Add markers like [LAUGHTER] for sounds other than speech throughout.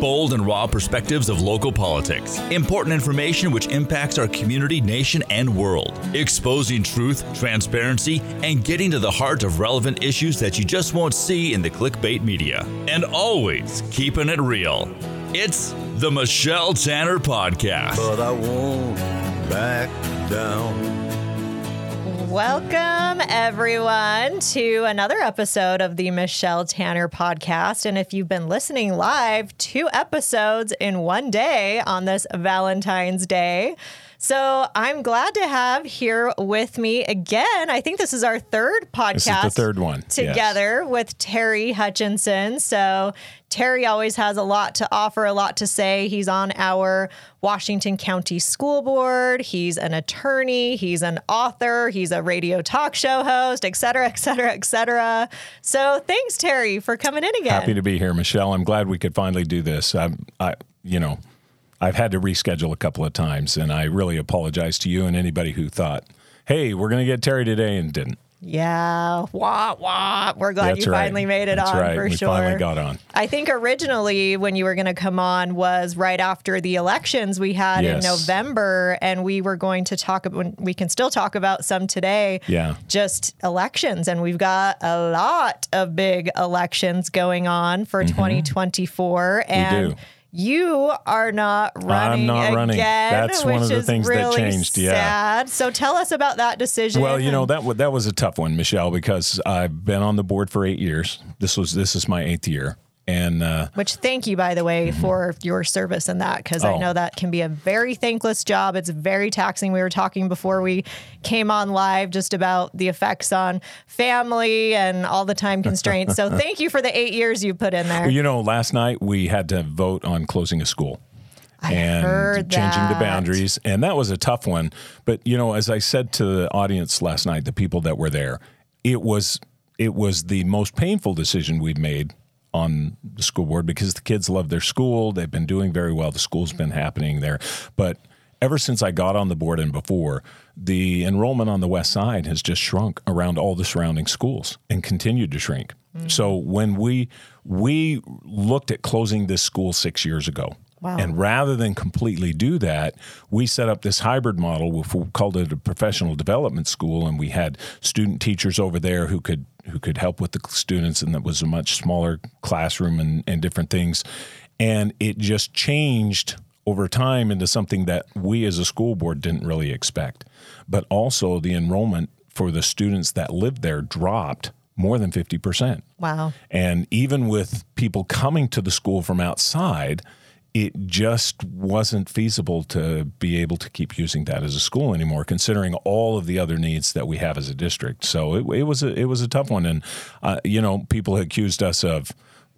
Bold and raw perspectives of local politics. Important information which impacts our community, nation, and world. Exposing truth, transparency, and getting to the heart of relevant issues that you just won't see in the clickbait media. And always keeping it real. It's the Michelle Tanner Podcast. but I won't back down. Welcome, everyone, to another episode of the Michelle Tanner podcast. And if you've been listening live, two episodes in one day on this Valentine's Day. So I'm glad to have here with me again. I think this is our third podcast. This is the third one, yes. Together with Terry Hutchinson. So Terry always has a lot to offer, a lot to say. He's on our Washington County School Board. He's an attorney. He's an author. He's a radio talk show host, et cetera, et cetera, et cetera. So thanks, Terry, for coming in again. Happy to be here, Michelle. I'm glad we could finally do this. I, I, you know, I've had to reschedule a couple of times, and I really apologize to you and anybody who thought, "Hey, we're going to get Terry today," and didn't. Yeah, wah wah. We're glad That's you right. finally made it That's on right. for we sure. finally got on. I think originally when you were going to come on was right after the elections we had Yes. in November, and we were going to talk about. We can still talk about some today. Yeah. just elections, and we've got a lot of big elections going on for mm-hmm. 2024, and. You are not running I'm not again. running. That's one of the things that really changed, yeah. Sad. So tell us about that decision. Well, you know that wa- that was a tough one, Michelle, because I've been on the board for eight years. This was this is my eighth year, and uh, Which thank you, by the way, for your service in that, because I Oh. know that can be a very thankless job. It's very taxing. We were talking before we came on live just about the effects on family and all the time constraints. so [LAUGHS] thank you for the eight years you put in there. Well, you know, last night we had to vote on closing a school and heard changing the boundaries, and that was a tough one. But you know, as I said to the audience last night, the people that were there, it was it was the most painful decision we've made on the school board because the kids love their school. They've been doing very well. The school's been happening there, but ever since I got on the board and before, the enrollment on the west side has just shrunk around all the surrounding schools and continued to shrink. Mm. So when we we looked at closing this school 6 years ago. Wow. And rather than completely do that, we set up this hybrid model. We called it a professional development school, and we had student teachers over there who could who could help with the students, and that was a much smaller classroom and, and different things. And it just changed over time into something that we as a school board didn't really expect. But also the enrollment for the students that lived there dropped more than 50%. wow. And even with people coming to the school from outside, it just wasn't feasible to be able to keep using that as a school anymore, considering all of the other needs that we have as a district. So it, it was a it was a tough one, and uh, you know, people accused us of.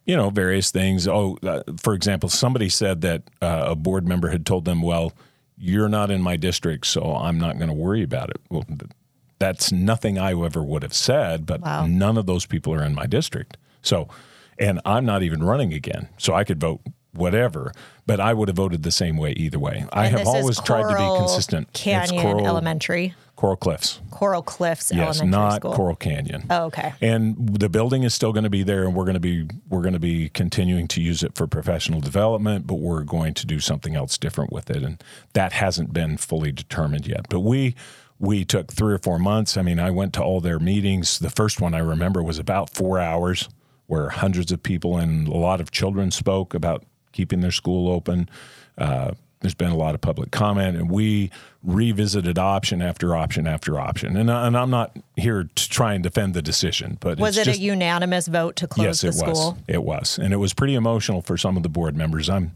You know, various things. Oh, uh, for example, somebody said that uh, a board member had told them, "Well, you're not in my district, so I'm not going to worry about it." Well, th- that's nothing I ever would have said, but Wow. none of those people are in my district. So, and I'm not even running again, so I could vote whatever, but I would have voted the same way either way. I And have always tried to be consistent. It's Canyon Coral, Elementary, Coral Cliffs. Coral Cliffs Yes, Elementary not School. Coral Canyon. Oh, okay. And the building is still going to be there, and we're going to be we're going to be continuing to use it for professional development, but we're going to do something else different with it, and that hasn't been fully determined yet. But we we took three or four months. I mean, I went to all their meetings. The first one I remember was about four hours, where hundreds of people and a lot of children spoke about keeping their school open. Uh, there's been a lot of public comment, and we revisited option after option after option. And, and I'm not here to try and defend the decision, but Was it's it just, a unanimous vote to close yes, the it school? was. It was, and it was pretty emotional for some of the board members. I'm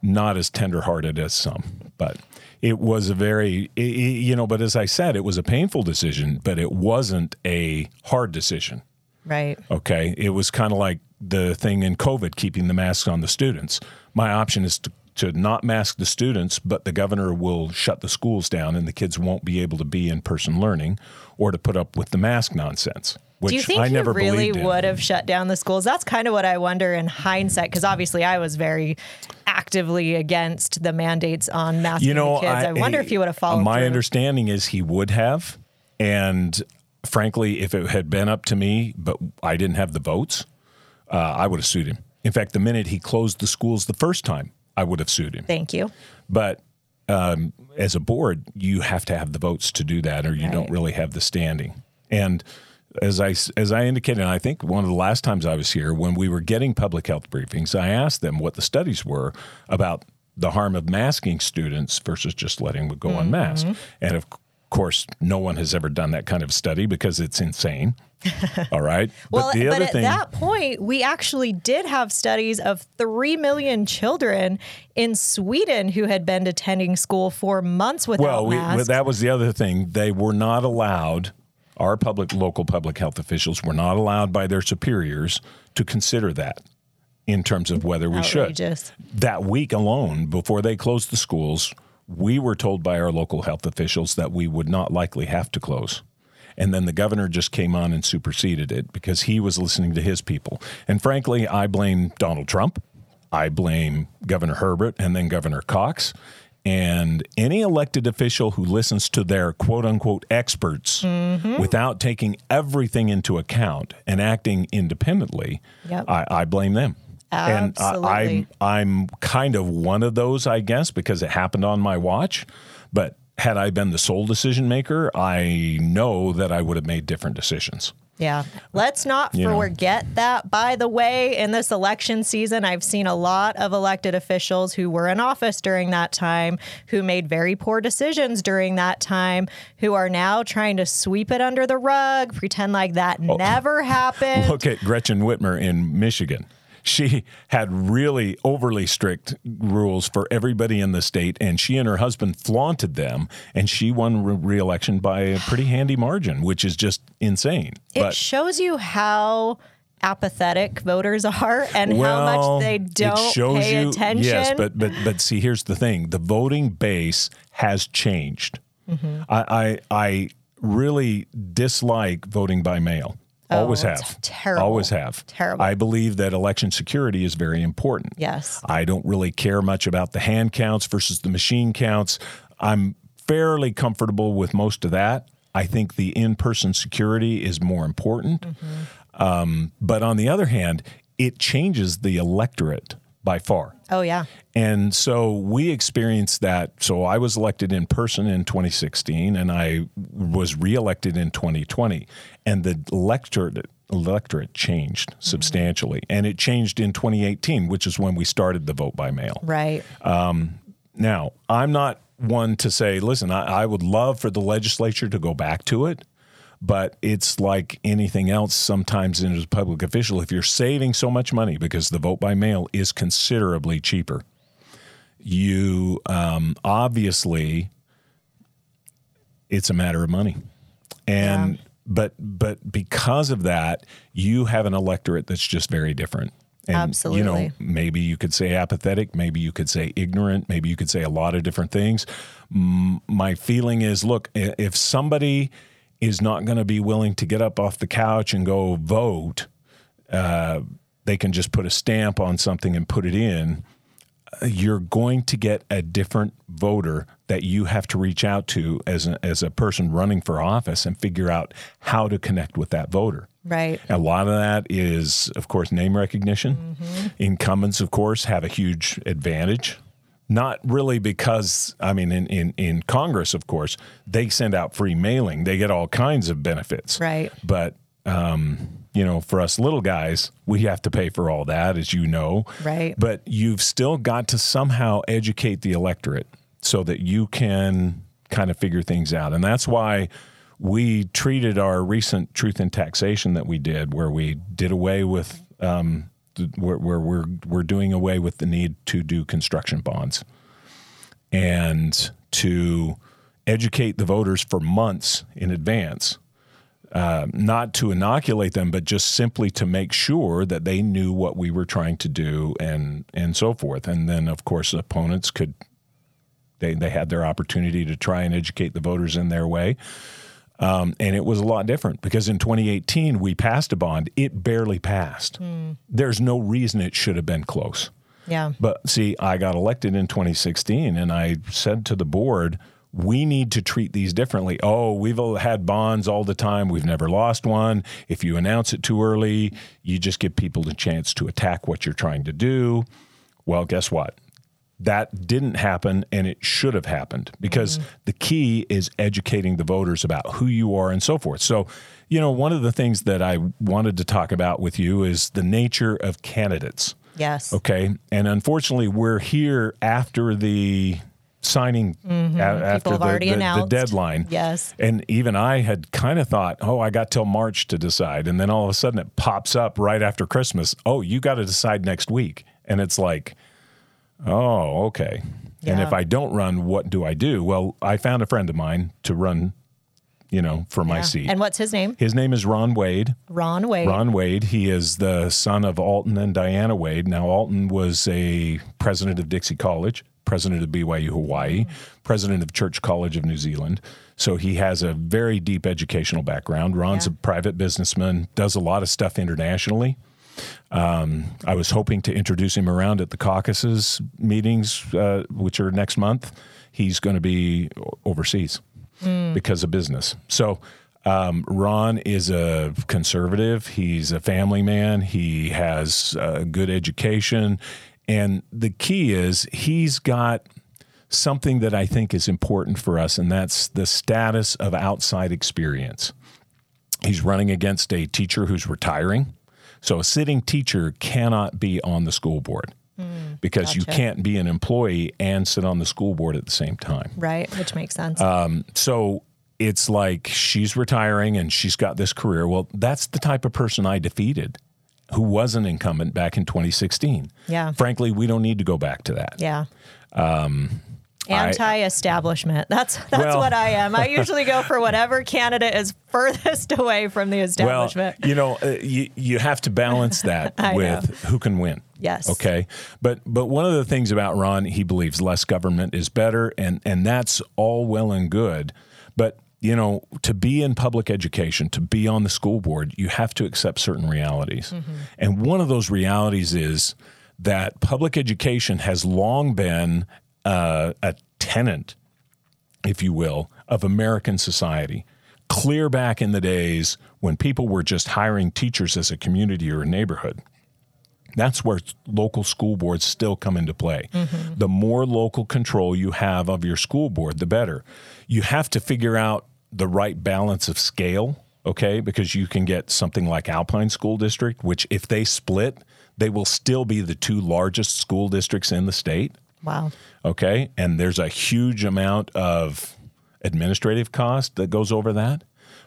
not as tenderhearted as some, but it was a very, i- i- you know. But as I said, it was a painful decision, but it wasn't a hard decision. Right. Okay. It was kind of like the thing in COVID, keeping the masks on the students. My option is to, to not mask the students, but the governor will shut the schools down and the kids won't be able to be in person learning or to put up with the mask nonsense. Which Do you think I never you really would have shut down the schools? That's kind of what I wonder in hindsight, because obviously I was very actively against the mandates on masking you know, kids. I, wonder if he would have followed. My through. understanding is he would have, and frankly, if it had been up to me, but I didn't have the votes, uh, I would have sued him In fact, the minute he closed the schools the first time, I would have sued him. Thank you. But um, as a board, you have to have the votes to do that, or you don't really have the standing. And as I as I indicated, and I think one of the last times I was here, when we were getting public health briefings, I asked them what the studies were about the harm of masking students versus just letting them go Mm-hmm. unmasked. And of course, no one has ever done that kind of study because it's insane. [LAUGHS] All right. Well, but the but at thing, that point, we actually did have studies of 3 million children in Sweden who had been attending school for months without Well, we, masks. well, that was the other thing. They were not allowed. Our public, local public health officials were not allowed by their superiors to consider that in terms of whether we should. That week alone, before they closed the schools, we were told by our local health officials that we would not likely have to close. And then the governor just came on and superseded it because he was listening to his people. And frankly, I blame Donald Trump. I blame Governor Herbert and then Governor Cox. And any elected official who listens to their quote unquote experts mm-hmm. without taking everything into account and acting independently, Yep. I, I blame them. And I, Absolutely. I'm, I'm kind of one of those, I guess, because it happened on my watch. But had I been the sole decision maker, I know that I would have made different decisions. Yeah. Let's not You know. forget that. By the way, in this election season, I've seen a lot of elected officials who were in office during that time, who made very poor decisions during that time, who are now trying to sweep it under the rug, pretend like that oh. never [LAUGHS] happened. Look at Gretchen Whitmer in Michigan. She had really overly strict rules for everybody in the state, and she and her husband flaunted them, and she won re- re-election by a pretty handy margin, which is just insane. it shows you how apathetic voters are and how much they don't shows pay you, attention. Yes, but but but see, here's the thing: the voting base has changed. Mm-hmm. I, I I really dislike voting by mail. Always Oh, have. terrible. Always have. Terrible. I believe that election security is very important. Yes. I don't really care much about the hand counts versus the machine counts. I'm fairly comfortable with most of that. I think the in person security is more important. Um, but on the other hand, it changes the electorate by far. oh, yeah. And so we experienced that. So I was elected in person in 2016 and I was reelected in 2020. And the electorate electorate changed mm-hmm. substantially. And it changed in 2018, which is when we started the vote by mail. Right. Um, now, I'm not one to say, listen, I, I would love for the legislature to go back to it, but it's like anything else sometimes in as a public official. If you're saving so much money because the vote by mail is considerably cheaper, you um, obviously it's a matter of money. And Yeah. but but because of that, you have an electorate that's just very different. And you know, maybe you could say apathetic, maybe you could say ignorant, maybe you could say a lot of different things. My feeling is look, if somebody is not going to be willing to get up off the couch and go vote, uh, they can just put a stamp on something and put it in. uh, You're going to get a different voter that you have to reach out to as a, as a person running for office and figure out how to connect with that voter. Right. A lot of that is, of course, name recognition. Incumbents, of course, have a huge advantage. Not really because, I mean, in, in, in Congress, of course, they send out free mailing. They get all kinds of benefits. Right. But, um, you know, for us little guys, we have to pay for all that, as you know. Right. But you've still got to somehow educate the electorate so that you can kind of figure things out. And that's why we treated our recent truth in taxation that we did, where we did away with, um, where, we're, we're doing away with the need to do construction bonds and to educate the voters for months in advance uh, not to inoculate them, but just simply to make sure that they knew what we were trying to do and and so forth. And then, of course, opponents could they they had their opportunity to try and educate the voters in their way. Um, and it was a lot different because in 2018 we passed a bond. It barely passed. There's no reason it should have been close. Yeah. But see, I got elected in 2016, and I said to the board, we need to treat these differently. Oh, we've all had bonds all the time. We've never lost one. If you announce it too early, you just give people the chance to attack what you're trying to do. Well, guess what? That didn't happen and it should have happened because the key is educating the voters about who you are and so forth. So, you know, one of the things that I wanted to talk about with you is the nature of candidates. Yes. Okay. And unfortunately, we're here after the signing a- after the, the- the deadline. Yes. And even I had kind of thought, oh, I got till March to decide. And then all of a sudden it pops up right after Christmas. Oh, you got to decide next week. And it's like, oh, okay. And if I don't run, what do I do? Well, I found a friend of mine to run, you know, for my Yeah. seat. And what's his name? His name is Ron Wade. Ron Wade. Ron Wade. He is the son of Alton and Diana Wade. Now, Alton was a president of Dixie College, president of BYU Hawaii, mm-hmm. president of Church College of New Zealand. So he has a very deep educational background. Ron's Yeah. a private businessman, does a lot of stuff internationally. Um, I was hoping to introduce him around at the caucuses meetings, uh, which are next month. He's going to be overseas because of business. So, um, Ron is a conservative. He's a family man. He has a good education. And the key is he's got something that I think is important for us, and that's the status of outside experience. He's running against a teacher who's retiring. So a sitting teacher cannot be on the school board because you can't be an employee and sit on the school board at the same time. Right. Which makes sense. Uh, So it's like she's retiring and she's got this career. Well, that's the type of person I defeated who was an incumbent back in 2016. Yeah. Frankly, we don't need to go back to that. yeah. Anti-establishment. That's that's Well- what I am. I [LAUGHS] usually go for whatever candidate is furthest [LAUGHS] away from the establishment. Well, you know, uh, you, you have to balance that [LAUGHS] with who can win. Yes. Okay. But but one of the things about Ron, he believes less government is better, and and that's all well and good. But you know, to be in public education, to be on the school board, you have to accept certain realities. And one of those realities is that public education has long been uh, a tenant if you will, of American society. Clear back in the days when people were just hiring teachers as a community or a neighborhood. That's where local school boards still come into play. The more local control you have of your school board, the better. You have to figure out the right balance of scale, okay? Because you can get something like Alpine School District, which if they split, they will still be the two largest school districts in the state wow. okay and there's a huge amount of administrative cost that goes over that.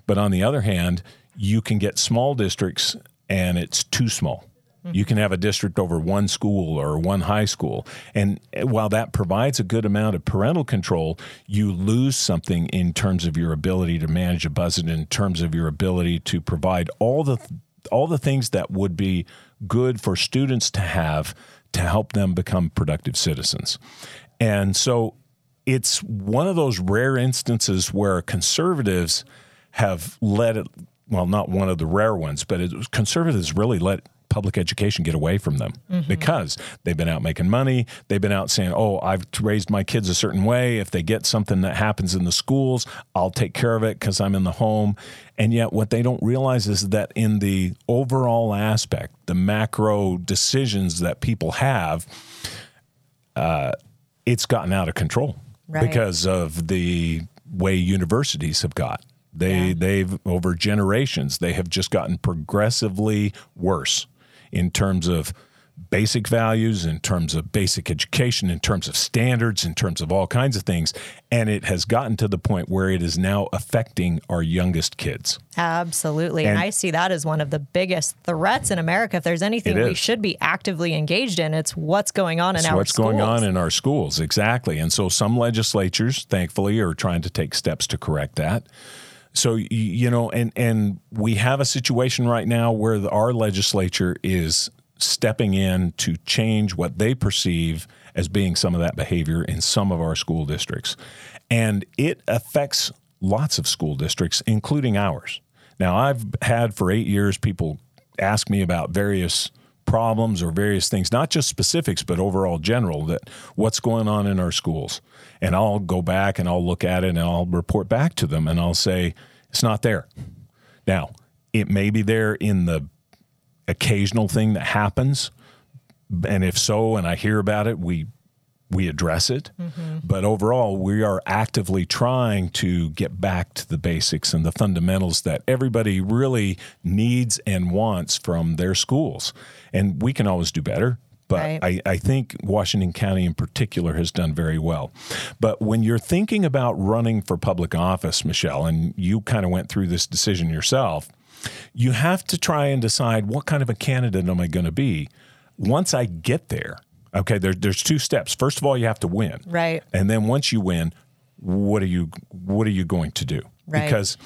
But on the other hand you can get small districts and it's too small. Hmm. You can have a district over one school or one high school. And eh, while that provides a good amount of parental control you lose something in terms of your ability to manage a budget in terms of your ability to provide all the all the things that would be good for students to have to help them become productive citizens. And so it's one of those rare instances where conservatives have let it, well, not one of the rare ones, but it, conservatives really let public education get away from them because they've been out making money. They've been out saying, oh, I've raised my kids a certain way. If they get something that happens in the schools, I'll take care of it because I'm in the home. And yet, what they don't realize is that in the overall aspect, the macro decisions that people have, uh, it's gotten out of control Right. because of the way universities have got. They Yeah. they've over generations they have just gotten progressively worse in terms of basic values, in terms of basic education, in terms of standards, in terms of all kinds of things, and it has gotten to the point where it is now affecting our youngest kids. Absolutely. And, And- I see that as one of the biggest threats in America. If there's anything we should be actively engaged in, it's what's going on in It's our what's going on in our schools exactly and so some legislatures thankfully are trying to take steps to correct that so you know and and we have a situation right now where the, our legislature is stepping in to change what they perceive as being some of that behavior in some of our school districts. And it affects lots of school districts including ours. Now i've had for 8 years people ask me about various problems or various things, not just specifics, but overall general, that what's going on in our schools. And I'll go back and I'll look at it and I'll report back to them and I'll say, it's not there. Now, it may be there in the occasional thing that happens. And if so, and I hear about it, we we address it. Mm-hmm. But overall, we are actively trying to get back to the basics and the fundamentals that everybody really needs and wants from their schools. And we can always do better. But right. I, I think Washington County in particular has done very well. But when you're thinking about running for public office, Michelle, and you kind of went through this decision yourself, you have to try and decide what kind of a candidate am I going to be once I get there Okay, there, there's two steps. First of all, you have to win. Right. And then once you win, what are you what are you going to do? Right. Because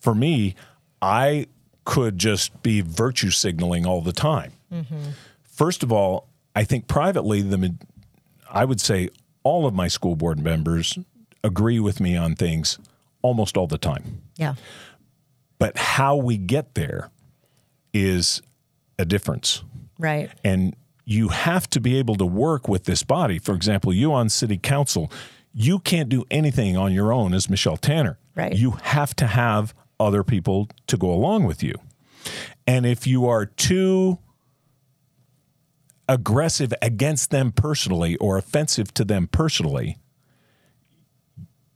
for me, I could just be virtue signaling all the time. Mm-hmm. First of all, I think privately, the I would say all of my school board members agree with me on things almost all the time. Yeah. But how we get there is a difference. Right. And you have to be able to work with this body. For example, you on city council, you can't do anything on your own as Michelle Tanner. Right. You have to have other people to go along with you. And if you are too aggressive against them personally or offensive to them personally,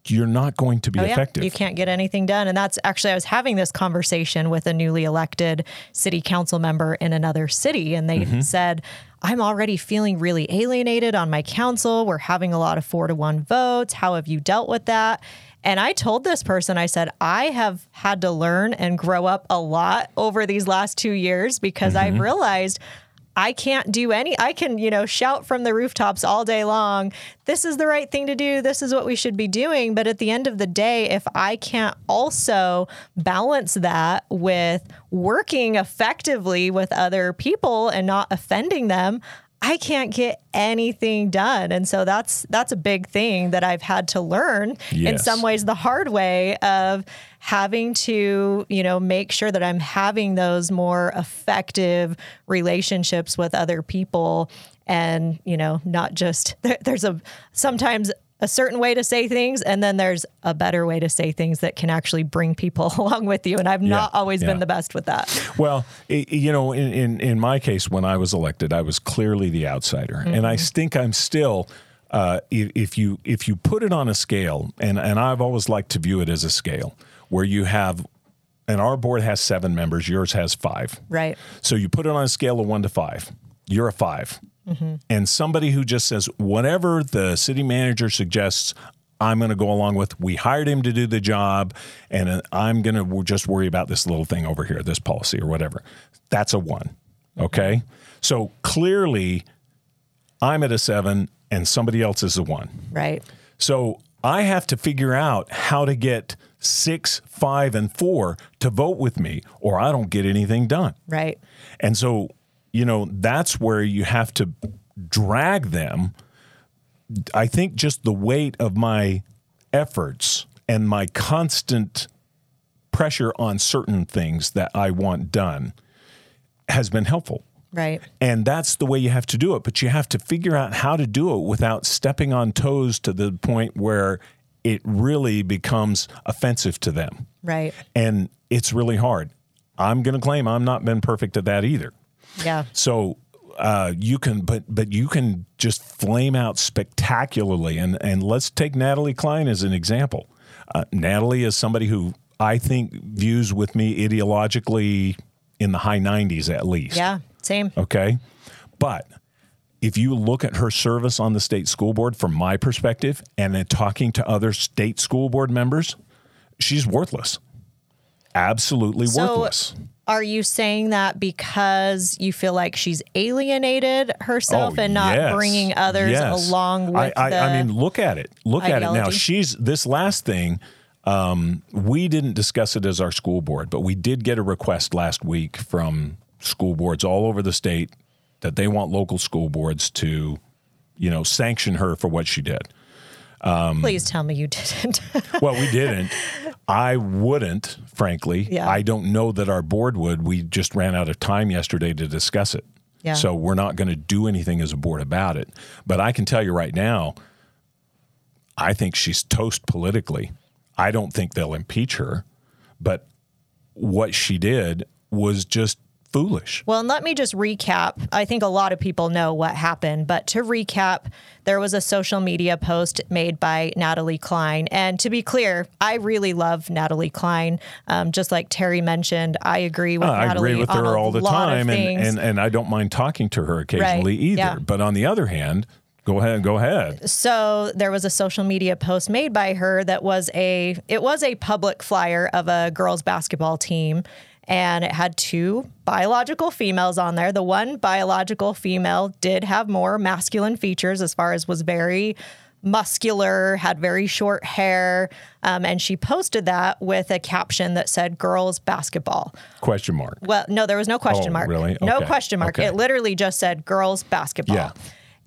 you're not going to be oh, effective. You can't get anything done. And that's actually, I was having this conversation with a newly elected city council member in another city, and they mm-hmm. said, I'm already feeling really alienated on my council. We're having a lot of four to one votes. How have you dealt with that? And I told this person, I said, I have had to learn and grow up a lot over these last two years because mm-hmm. I've realized I can't do any, I can, you know, shout from the rooftops all day long, this is the right thing to do. This is what we should be doing. But at the end of the day, if I can't also balance that with working effectively with other people and not offending them, I can't get anything done. And so that's that's a big thing that I've had to learn yes. in some ways the hard way of having to, you know, make sure that I'm having those more effective relationships with other people and, you know, not just [LAUGHS] there, there's a sometimes a certain way to say things and then there's a better way to say things that can actually bring people [LAUGHS] along with you and i've yeah, not always yeah. been the best with that well you know in, in, in my case when i was elected i was clearly the outsider mm-hmm. and i mm-hmm. think i'm still uh, if you if you put it on a scale and and i've always liked to view it as a scale where you have and our board has seven members yours has five right so you put it on a scale of one to five you're a five Mm-hmm. And somebody who just says, whatever the city manager suggests, I'm going to go along with. We hired him to do the job, and uh, I'm going to just worry about this little thing over here, this policy or whatever. That's a one. Okay. So clearly, I'm at a seven, and somebody else is a one. Right. So I have to figure out how to get six, five, and four to vote with me, or I don't get anything done. Right. And so you know, that's where you have to drag them. I think just the weight of my efforts and my constant pressure on certain things that I want done has been helpful. Right. And that's the way you have to do it. But you have to figure out how to do it without stepping on toes to the point where it really becomes offensive to them. Right. And it's really hard. I'm going to claim I'm not been perfect at that either. Yeah. So uh, you can, but but you can just flame out spectacularly. And and let's take Natalie Cline as an example. Uh, Natalie is somebody who I think views with me ideologically in the high 90s at least. Yeah, same. Okay, but if you look at her service on the state school board from my perspective, and then talking to other state school board members, she's worthless. Absolutely so, worthless. Are you saying that because you feel like she's alienated herself oh, and not yes. bringing others yes. along with I, I, the I mean, look at it. Look ideology? at it now. She's this last thing. Um, we didn't discuss it as our school board, but we did get a request last week from school boards all over the state that they want local school boards to, you know, sanction her for what she did. Um, Please tell me you didn't. [LAUGHS] well, we didn't. I wouldn't, frankly. Yeah. I don't know that our board would. We just ran out of time yesterday to discuss it. Yeah. So we're not going to do anything as a board about it. But I can tell you right now, I think she's toast politically. I don't think they'll impeach her, but what she did was just foolish. Well, and let me just recap. I think a lot of people know what happened, but to recap, there was a social media post made by Natalie Cline. And to be clear, I really love Natalie Cline. Um, just like Terry mentioned, I agree with Uh, I Natalie agree with her all the time, and, and and I don't mind talking to her occasionally Right, either. yeah. But on the other hand, go ahead, go ahead. so there was a social media post made by her that was a it was a public flyer of a girls basketball team and it had two biological females on there the one biological female did have more masculine features as far as was very muscular had very short hair um, and she posted that with a caption that said girls basketball Question mark. well, no, there was no question Oh, mark. really? No Okay. question mark. Okay. It literally just said girls basketball. Yeah.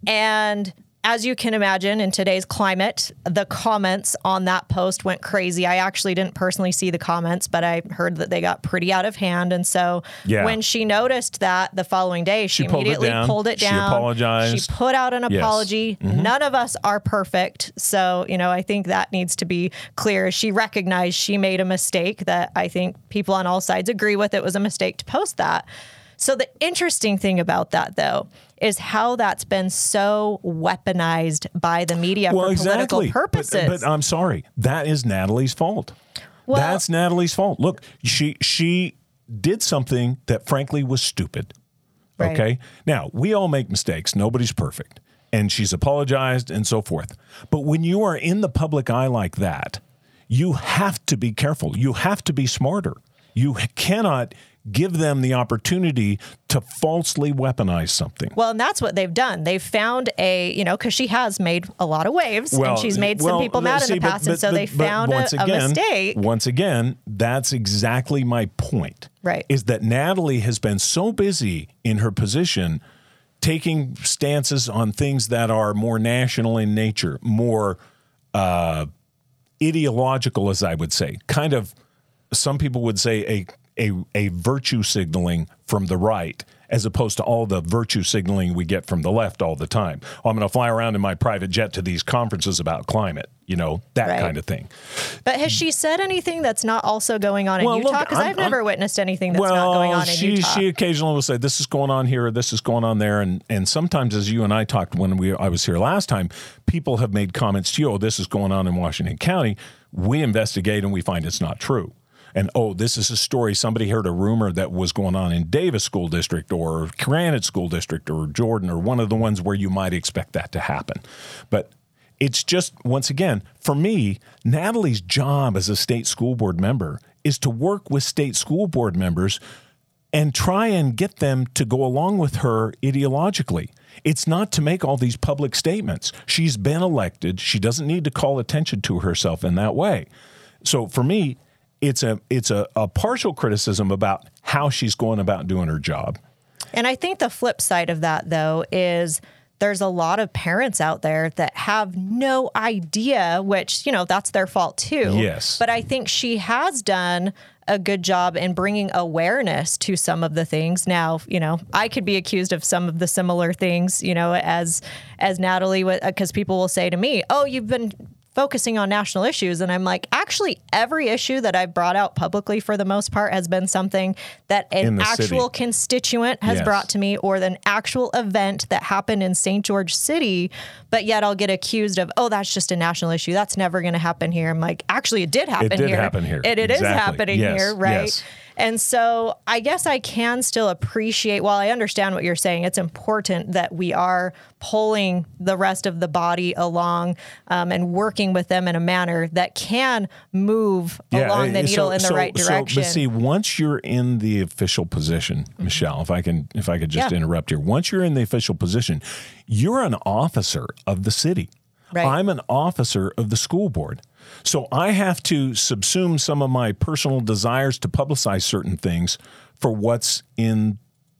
And as you can imagine, in today's climate, the comments on that post went crazy. I actually didn't personally see the comments, but I heard that they got pretty out of hand. And so Yeah. when she noticed that the following day, she, She pulled it immediately down. pulled it She down. apologized. She put out an Yes. Mm-hmm. apology. None of us are perfect. So, you know, I think that needs to be clear. She recognized she made a mistake that I think people on all sides agree with. It was a mistake to post that. So, the interesting thing about that, though, is how that's been so weaponized by the media Well, for political exactly. But- purposes. But, I'm sorry. That is Natalie's fault. Well- That's Natalie's fault. Look, she she did something that frankly was stupid. Right. Okay. Now, we all make mistakes. Nobody's perfect. And she's apologized and so forth. But when you are in the public eye like that, you have to be careful. You have to be smarter. You cannot give them the opportunity to falsely weaponize something. Well, and that's what they've done. They've found a, you know, because she has made a lot of waves and she's made some well, people mad see, in the but- past. and so but- they found a, once a again, mistake. Once again, that's exactly my point. Right. Is that Natalie has been so busy in her position taking stances on things that are more national in nature, more uh, ideological, as I would say, kind of some people would say a a, a virtue signaling from the right as opposed to all the virtue signaling we get from the left all the time. Oh, I'm going to fly around in my private jet to these conferences about climate, you know, that Right. kind of thing. But has she said anything that's not also going on in Well, Utah? Because I've never I'm- witnessed anything that's well, not going on in she Utah. she occasionally will say this is going on here, this is going on there, and and sometimes as you and I talked when we I was here last time, people have made comments to you, oh, this is going on in Washington County. We investigate and we find it's not true. And oh, this is a story. Somebody heard a rumor that was going on in Davis School District or Granite School District or Jordan or one of the ones where you might expect that to happen. But it's just, once again, for me, Natalie's job as a state school board member is to work with state school board members and try and get them to go along with her ideologically. It's not to make all these public statements. She's been elected. She doesn't need to call attention to herself in that way. So for me, it's a it's a, a partial criticism about how she's going about doing her job. And I think the flip side of that, though, is there's a lot of parents out there that have no idea, which, you know, that's their fault too. Yes. But I think she has done a good job in bringing awareness to some of the things. Now, you know, I could be accused of some of the similar things, you know, as as Natalie, because people will say to me, "Oh, you've been." Focusing on national issues. And I'm like, actually, every issue that I've brought out publicly for the most part has been something that an the city. actual constituent has Yes. brought to me or an actual event that happened in St. George City, but yet I'll get accused of, oh, that's just a national issue. That's never going to happen here. I'm like, actually, it did happen here. It did here. happen here. And it is Exactly. happening Yes. here, right? Yes. And so I guess I can still appreciate, while I understand what you're saying, it's important that we are pulling the rest of the body along um, and working with them in a manner that can move along the uh, needle so- in the so- right so- direction. but see, once you're in the official position, Michelle, if I can, if I could just Yeah. interrupt here, once you're in the official position, you're an officer of the city. Right. I'm an officer of the school board. So I have to subsume some of my personal desires to publicize certain things for what's in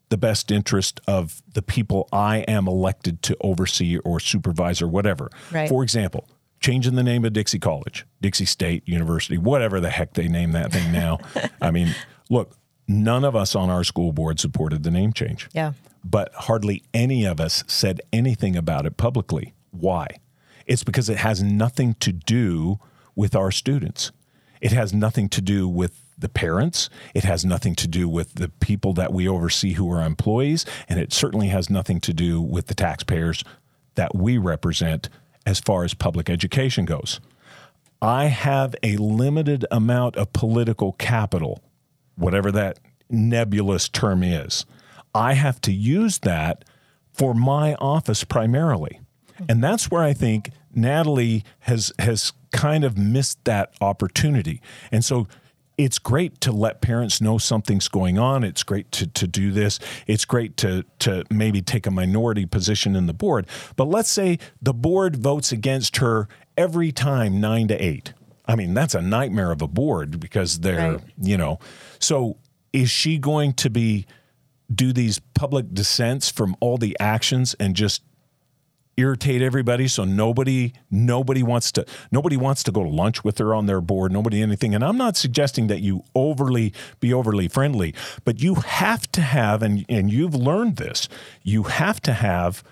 the best interest of the people I am elected to oversee or supervise or whatever. Right. For example, changing the name of Dixie College, Dixie State University, whatever the heck they name that thing now. [LAUGHS] I mean, look, none of us on our school board supported the name change. yeah. but hardly any of us said anything about it publicly. Why? It's because it has nothing to do with our students. It has nothing to do with the parents. It has nothing to do with the people that we oversee who are employees. And it certainly has nothing to do with the taxpayers that we represent as far as public education goes. I have a limited amount of political capital, whatever that nebulous term is. I have to use that for my office primarily. And that's where I think Natalie has has kind of missed that opportunity. And so it's great to let parents know something's going on. It's great to, to do this. It's great to, to maybe take a minority position in the board. But let's say the board votes against her every time, nine to eight. I mean, that's a nightmare of a board because they're, Right. you know. So is she going to be do these public dissents from all the actions and just irritate everybody so nobody nobody wants to nobody wants to go to lunch with her on their board nobody anything. And i'm not suggesting that you overly be overly friendly but you have to have and and you've learned this you have to have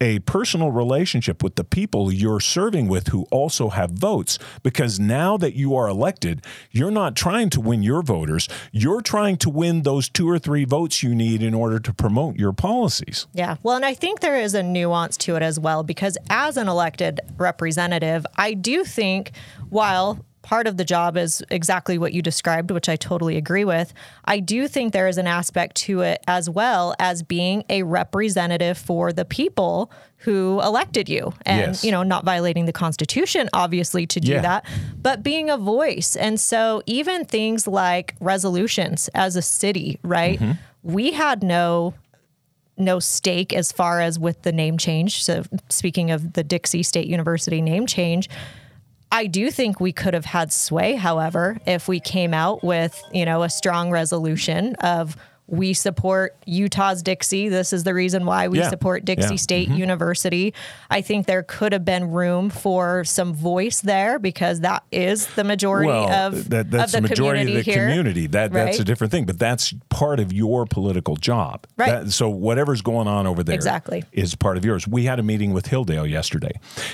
a personal relationship with the people you're serving with who also have votes because now that you are elected you're not trying to win your voters you're trying to win those two or three votes you need in order to promote your policies Yeah. Well, and I think there is a nuance to it as well because as an elected representative, I do think while part of the job is exactly what you described, which I totally agree with, I do think there is an aspect to it as well as being a representative for the people who elected you and Yes. you know not violating the constitution obviously to do Yeah. that but being a voice and so even things like resolutions as a city right Mm-hmm. we had no no stake as far as with the name change. So, speaking of the Dixie State University name change, I do think we could have had sway, however, if we came out with, you know, a strong resolution of we support Utah's Dixie. This is the reason why we Yeah. support Dixie Yeah. Mm-hmm. State University. I think there could have been room for some voice there because that is the majority well, of, that, that's of the, the majority community of the here. community. That that's a different thing, but that's part of your political job. Right. That- so whatever's going on over there Exactly. is part of yours. We had a meeting with Hildale yesterday,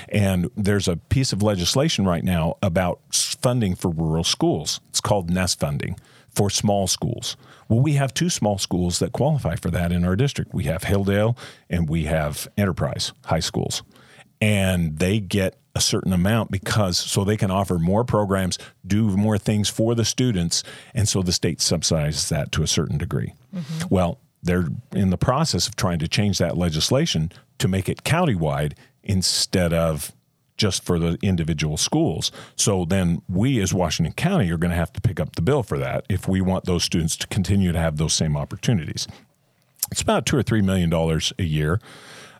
and there's a piece of legislation right now about funding for rural schools. It's called NESS funding for small schools. Well, we have two small schools that qualify for that in our district. We have Hildale and we have Enterprise High Schools and they get a certain amount because so they can offer more programs, do more things for the students, and so the state subsidizes that to a certain degree. Mm-hmm. Well, they're in the process of trying to change that legislation to make it countywide instead of just for the individual schools. So then we as Washington County are going to have to pick up the bill for that if we want those students to continue to have those same opportunities. It's about two or three million dollars a year.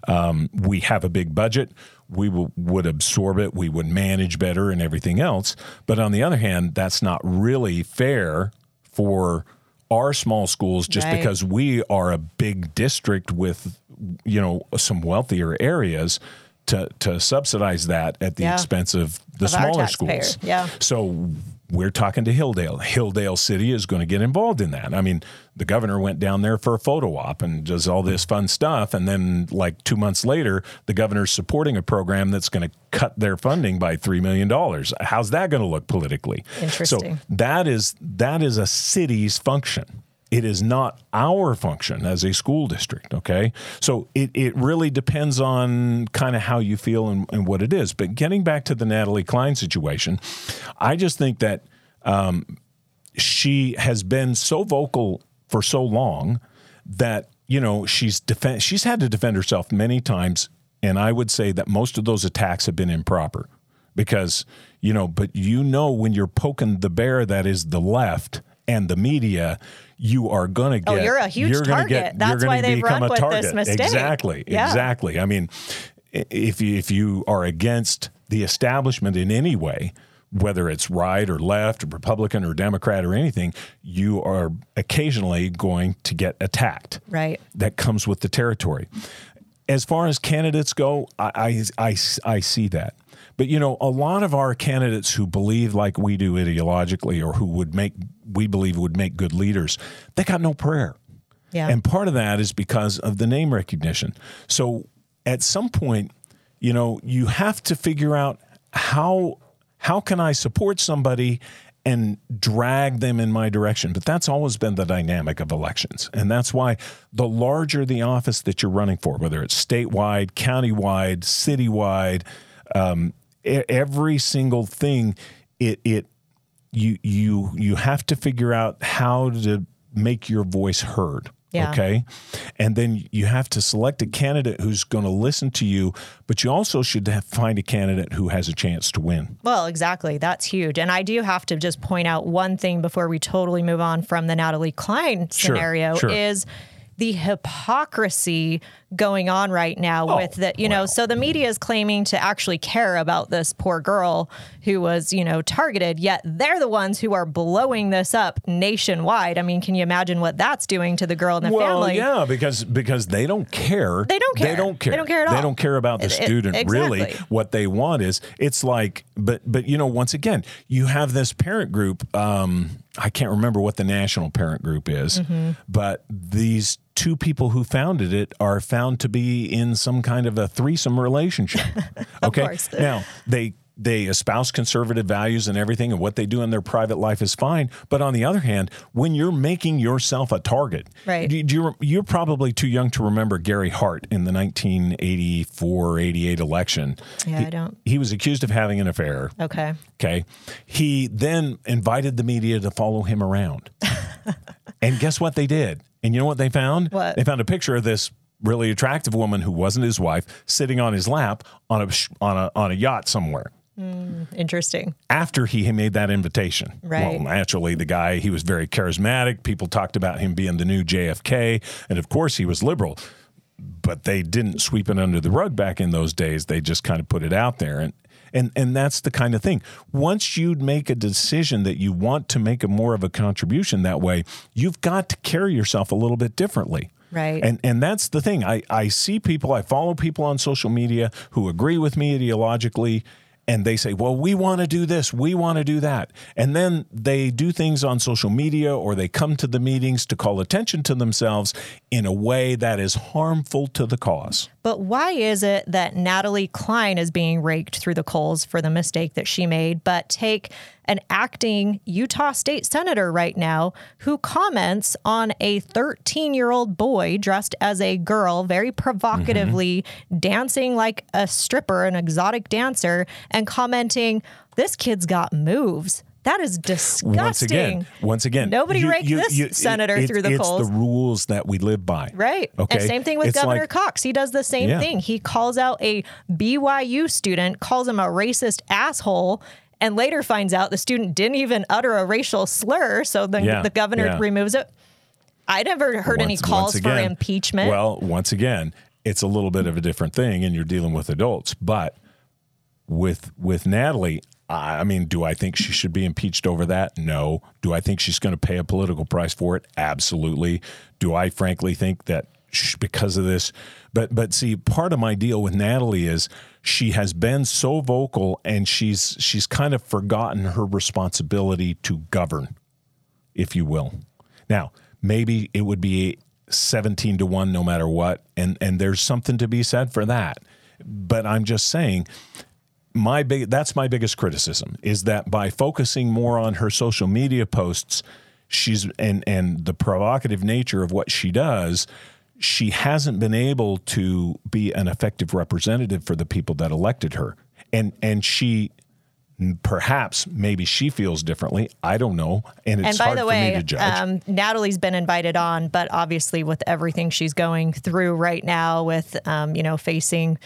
Um, we have a big budget. We will, would absorb it. We would manage better and everything else. But on the other hand, that's not really fair for our small schools just Right. because we are a big district with, you know, some wealthier areas to, to subsidize that at the Yeah. expense of the Of smaller schools. Yeah. So we're talking to Hildale. Hildale City is going to get involved in that. I mean, the governor went down there for a photo op and does all this fun stuff. And then, like two months later, the governor's supporting a program that's going to cut their funding by $3 million. How's that going to look politically? Interesting. So that is, that is a city's function. It is not our function as a school district. Okay. So it, it really depends on kind of how you feel and, and what it is. But getting back to the Natalie Cline situation, I just think that um, she has been so vocal for so long that you know she's defend she's had to defend herself many times and I would say that most of those attacks have been improper because you know but you know when you're poking the bear that is the left and the media you are going to oh, get Oh, you're a huge you're target. get That's why they've run a with this target mistake. exactly Yeah. exactly I mean if you, if you are against the establishment in any way whether it's right or left or Republican or Democrat or anything, you are occasionally going to get attacked. Right. That comes with the territory. As far as candidates go, I, I, I, I see that. But you know, a lot of our candidates who believe like we do ideologically or who would make we believe would make good leaders, they got no prayer. Yeah. And part of that is because of the name recognition. So at some point, you know, you have to figure out how how can I support somebody and drag them in my direction. But that's always been the dynamic of elections. And that's why the larger the office that you're running for, whether it's statewide, countywide, citywide, um, every single thing, it, it you you you have to figure out how to make your voice heard. Yeah. Okay. And then you have to select a candidate who's going to listen to you, but you also should have, find a candidate who has a chance to win. Well, exactly. That's huge. And I do have to just point out one thing before we totally move on from the Natalie Cline Sure, scenario sure. is the hypocrisy going on right now Oh, with that, you know, so the media is claiming to actually care about this poor girl who was, you know, targeted, yet they're the ones who are blowing this up nationwide. I mean, can you imagine what that's doing to the girl and the Well, family? yeah, because because they don't care. They don't care They don't care. They don't care at all. They don't care about the It- it- student. Really, what they want is it's like, but but you know, once again, you have this parent group. Um, I can't remember what the national parent group is, Mm-hmm. but these two people who founded it are found to be in some kind of a threesome relationship. [LAUGHS] okay, now they they espouse conservative values and everything and what they do in their private life is fine but on the other hand when you're making yourself a target Right. do, do you, you're probably too young to remember Gary Hart in the 1984 88 election Yeah, he, I don't. he was accused of having an affair Okay. okay he then invited the media to follow him around [LAUGHS] and guess what they did and you know what they found What? they found a picture of this really attractive woman who wasn't his wife sitting on his lap on a on a on a yacht somewhere hmm, Interesting. after he made that invitation. Right. Well, naturally, the guy, he was very charismatic. People talked about him being the new JFK. And of course, he was liberal. But they didn't sweep it under the rug back in those days. They just kind of put it out there. And and and that's the kind of thing. Once you make a decision that you want to make a more of a contribution that way, you've got to carry yourself a little bit differently. Right. And and that's the thing. I, I see people, I follow people on social media who agree with me ideologically, and they say, Well, we want to do this, we want to do that. And then they do things on social media or they come to the meetings to call attention to themselves in a way that is harmful to the cause. But why is it that Natalie Cline is being raked through the coals for the mistake that she made, but take an acting Utah state senator right now who comments on a 13 year old boy dressed as a girl, very provocatively mm-hmm. dancing like a stripper, an exotic dancer, and commenting, This kid's got moves. That is disgusting. Once again, once again, Nobody raked this senator it- through the polls. it's coals. the rules that we live by. Right. Okay. And same thing with It's Governor like- Cox. He does the same Yeah. thing. He calls out a BYU student, calls him a racist asshole, and later finds out the student didn't even utter a racial slur. So then Yeah, the governor yeah. removes it. I never heard any calls once for impeachment. Well, once again, it's a little bit of a different thing, and you're dealing with adults. But with with Natalie, I mean, do I think she should be impeached over that? No. Do I think she's going to pay a political price for it? Absolutely. Do I frankly think that because of this? But but see, part of my deal with Natalie is she has been so vocal, and she's she's kind of forgotten her responsibility to govern if you will. Now, maybe it would be 17 to 1 no matter what and and there's something to be said for that. But I'm just saying my big that's my biggest criticism is that by focusing more on her social media posts she's and and the provocative nature of what she does she hasn't been able to be an effective representative for the people that elected her. And and she perhaps maybe she feels differently. I don't know. And it's and by hard the for me way, to judge. um, Natalie's been invited on, but obviously with everything she's going through right now, with um, you know facing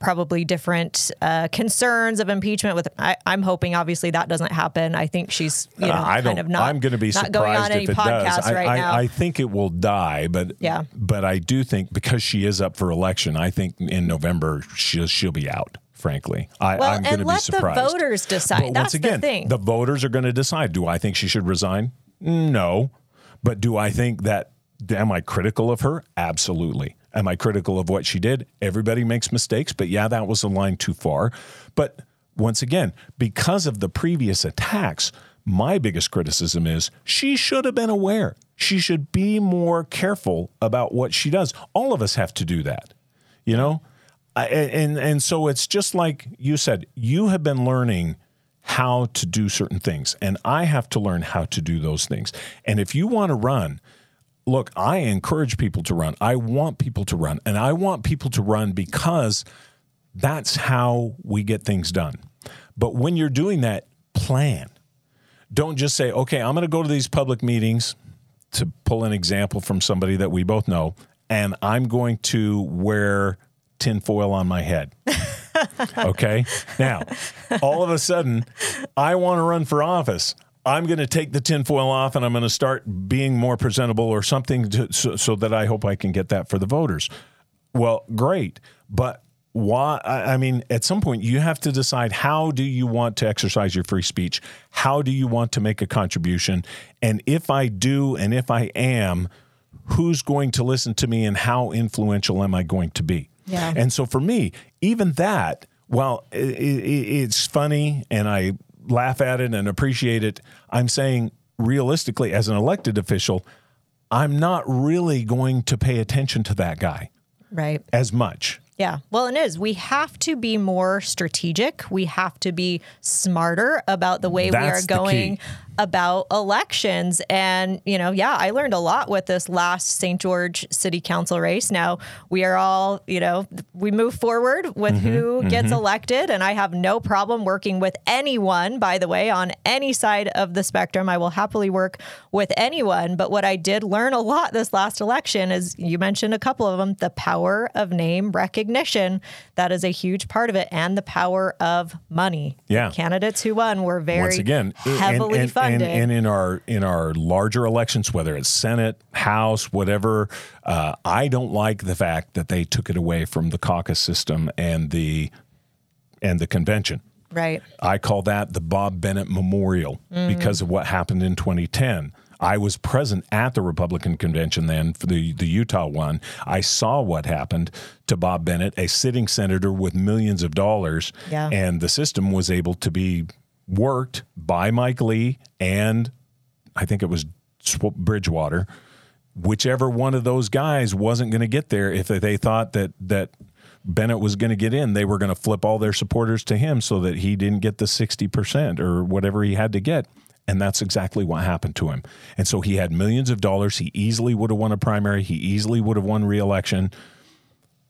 probably different uh, concerns of impeachment. With I, I'm hoping obviously that doesn't happen. I think she's you know Uh, I kind of not. I'm going to be not surprised going on if any it podcasts does. I, right I, now. I think it will die, but Yeah. But I do think because she is up for election, I think in November she'll she'll be out. Frankly, I, Well, I'm going to be let the surprised. voters decide. But That's once the thing. The voters are going to decide. Do I think she should resign? No, but do I think that? Am I critical of her? Absolutely. Am I critical of what she did? Everybody makes mistakes, but yeah, that was a line too far. But once again, because of the previous attacks, My biggest criticism is she should have been aware. She should be more careful about what she does. All of us have to do that, you know? And and so it's just like you said, you have been learning how to do certain things, and I have to learn how to do those things. And if you want to run, look, I encourage people to run. I want people to run, and I want people to run because that's how we get things done. But when you're doing that, plan. Don't just say, okay, I'm going to go to these public meetings to pull an example from somebody that we both know, and I'm going to wear tinfoil on my head. [LAUGHS] okay. Now, all of a sudden, I want to run for office. I'm going to take the tinfoil off and I'm going to start being more presentable or something to, so, so that I hope I can get that for the voters. Well, great. But why i mean at some point you have to decide how do you want to exercise your free speech how do you want to make a contribution and if i do and if i am who's going to listen to me and how influential am i going to be yeah. and so for me even that well it, it, it's funny and i laugh at it and appreciate it i'm saying realistically as an elected official i'm not really going to pay attention to that guy right as much yeah. Well, it is. We have to be more strategic. We have to be smarter about the way That's we are going about elections. And, you know, yeah, I learned a lot with this last St. George City Council race. Now we are all, you know, we move forward with mm-hmm, who mm-hmm. gets elected. And I have no problem working with anyone, by the way, on any side of the spectrum. I will happily work with anyone. But what I did learn a lot this last election is you mentioned a couple of them the power of name recognition. That is a huge part of it. And the power of money. Yeah. The candidates who won were very Once again, heavily and, and, funded and, and, in our in our larger elections, whether it's Senate, House, whatever, uh, I don't like the fact that they took it away from the caucus system and the and the convention. Right. I call that the Bob Bennett Memorial mm. because of what happened in 2010. I was present at the Republican convention then for the, the Utah one. I saw what happened to Bob Bennett, a sitting senator with millions of dollars, yeah. and the system was able to be worked by Mike Lee and I think it was Bridgewater. Whichever one of those guys wasn't going to get there, if they thought that that Bennett was going to get in, they were going to flip all their supporters to him so that he didn't get the sixty percent or whatever he had to get. And that's exactly what happened to him. And so he had millions of dollars. He easily would have won a primary. He easily would have won reelection,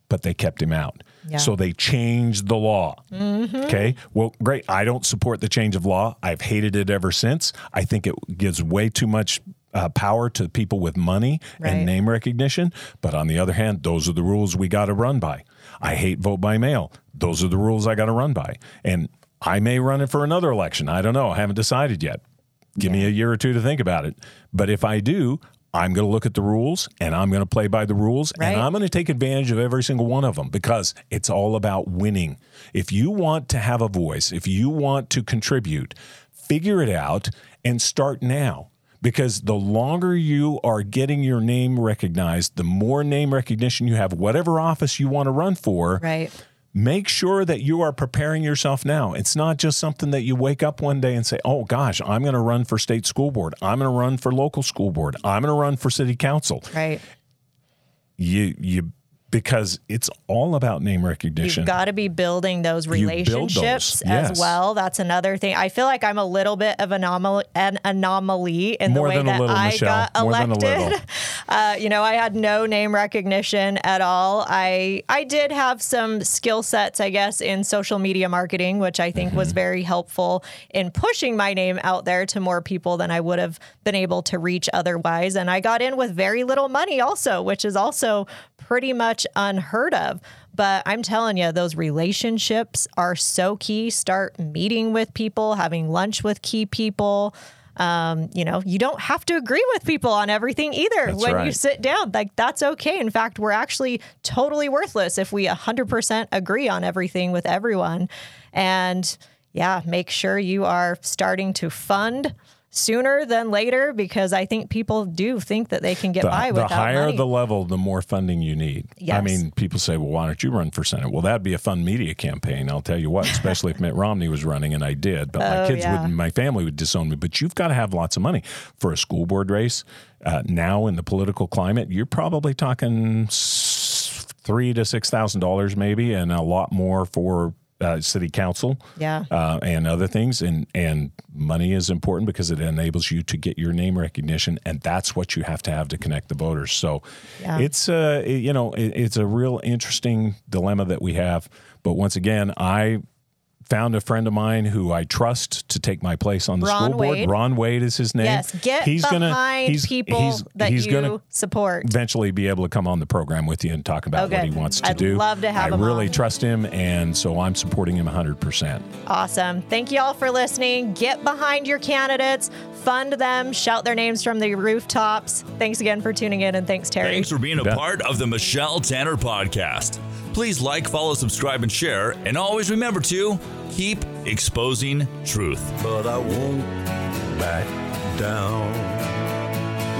but they kept him out. Yeah. So they changed the law. Mm-hmm. Okay. Well, great. I don't support the change of law. I've hated it ever since. I think it gives way too much uh, power to people with money right. and name recognition. But on the other hand, those are the rules we got to run by. I hate vote by mail. Those are the rules I got to run by. And I may run it for another election. I don't know. I haven't decided yet. Give yeah. me a year or two to think about it. But if I do, I'm going to look at the rules and I'm going to play by the rules right. and I'm going to take advantage of every single one of them because it's all about winning. If you want to have a voice, if you want to contribute, figure it out and start now. Because the longer you are getting your name recognized, the more name recognition you have, whatever office you want to run for. Right make sure that you are preparing yourself now. It's not just something that you wake up one day and say, oh gosh, I'm going to run for state school board. I'm going to run for local school board. I'm going to run for city council. Right. You, you because it's all about name recognition. You've got to be building those relationships those. Yes. as well. That's another thing. I feel like I'm a little bit of anomaly, an anomaly in More the way that little, I Michelle. got elected. [LAUGHS] Uh, you know, I had no name recognition at all. I I did have some skill sets, I guess, in social media marketing, which I think mm-hmm. was very helpful in pushing my name out there to more people than I would have been able to reach otherwise. And I got in with very little money, also, which is also pretty much unheard of. But I'm telling you, those relationships are so key. Start meeting with people, having lunch with key people. Um, you know, you don't have to agree with people on everything either that's when right. you sit down. Like, that's okay. In fact, we're actually totally worthless if we 100% agree on everything with everyone. And yeah, make sure you are starting to fund sooner than later because I think people do think that they can get the, by the without higher money. the level, the more funding you need. I mean, people say, well, why don't you run for Senate? Well, that'd be a fun media campaign. I'll tell you what, especially if [LAUGHS] Mitt Romney was running, and I did. But my Oh, kids yeah. would, my family would disown me. But you've got to have lots of money for a school board race. Uh, now in the political climate, you're probably talking three to six thousand dollars, maybe, and a lot more for uh, city council Yeah. uh, and other things. And and money is important because it enables you to get your name recognition, and that's what you have to have to connect the voters. So Yeah. it's a you know it, it's a real interesting dilemma that we have. But once again, I found a friend of mine who I trust to take my place on the Ron school board. Wade. Ron Wade is his name. yes, get behind he's, people he's, that he's you support. eventually be able to come on the program with you and talk about Okay. what he wants to I'd do. love to have I him really on. trust him, and so I'm supporting him 100%. Awesome. Thank you all for listening. Get behind your candidates, fund them, shout their names from the rooftops. Thanks again for tuning in, and thanks, Terry. Thanks for being a part of the Michelle Tanner podcast. Please like, follow, subscribe, and share. And always remember to keep exposing truth. but I won't back down.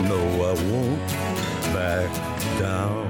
No, I won't back down.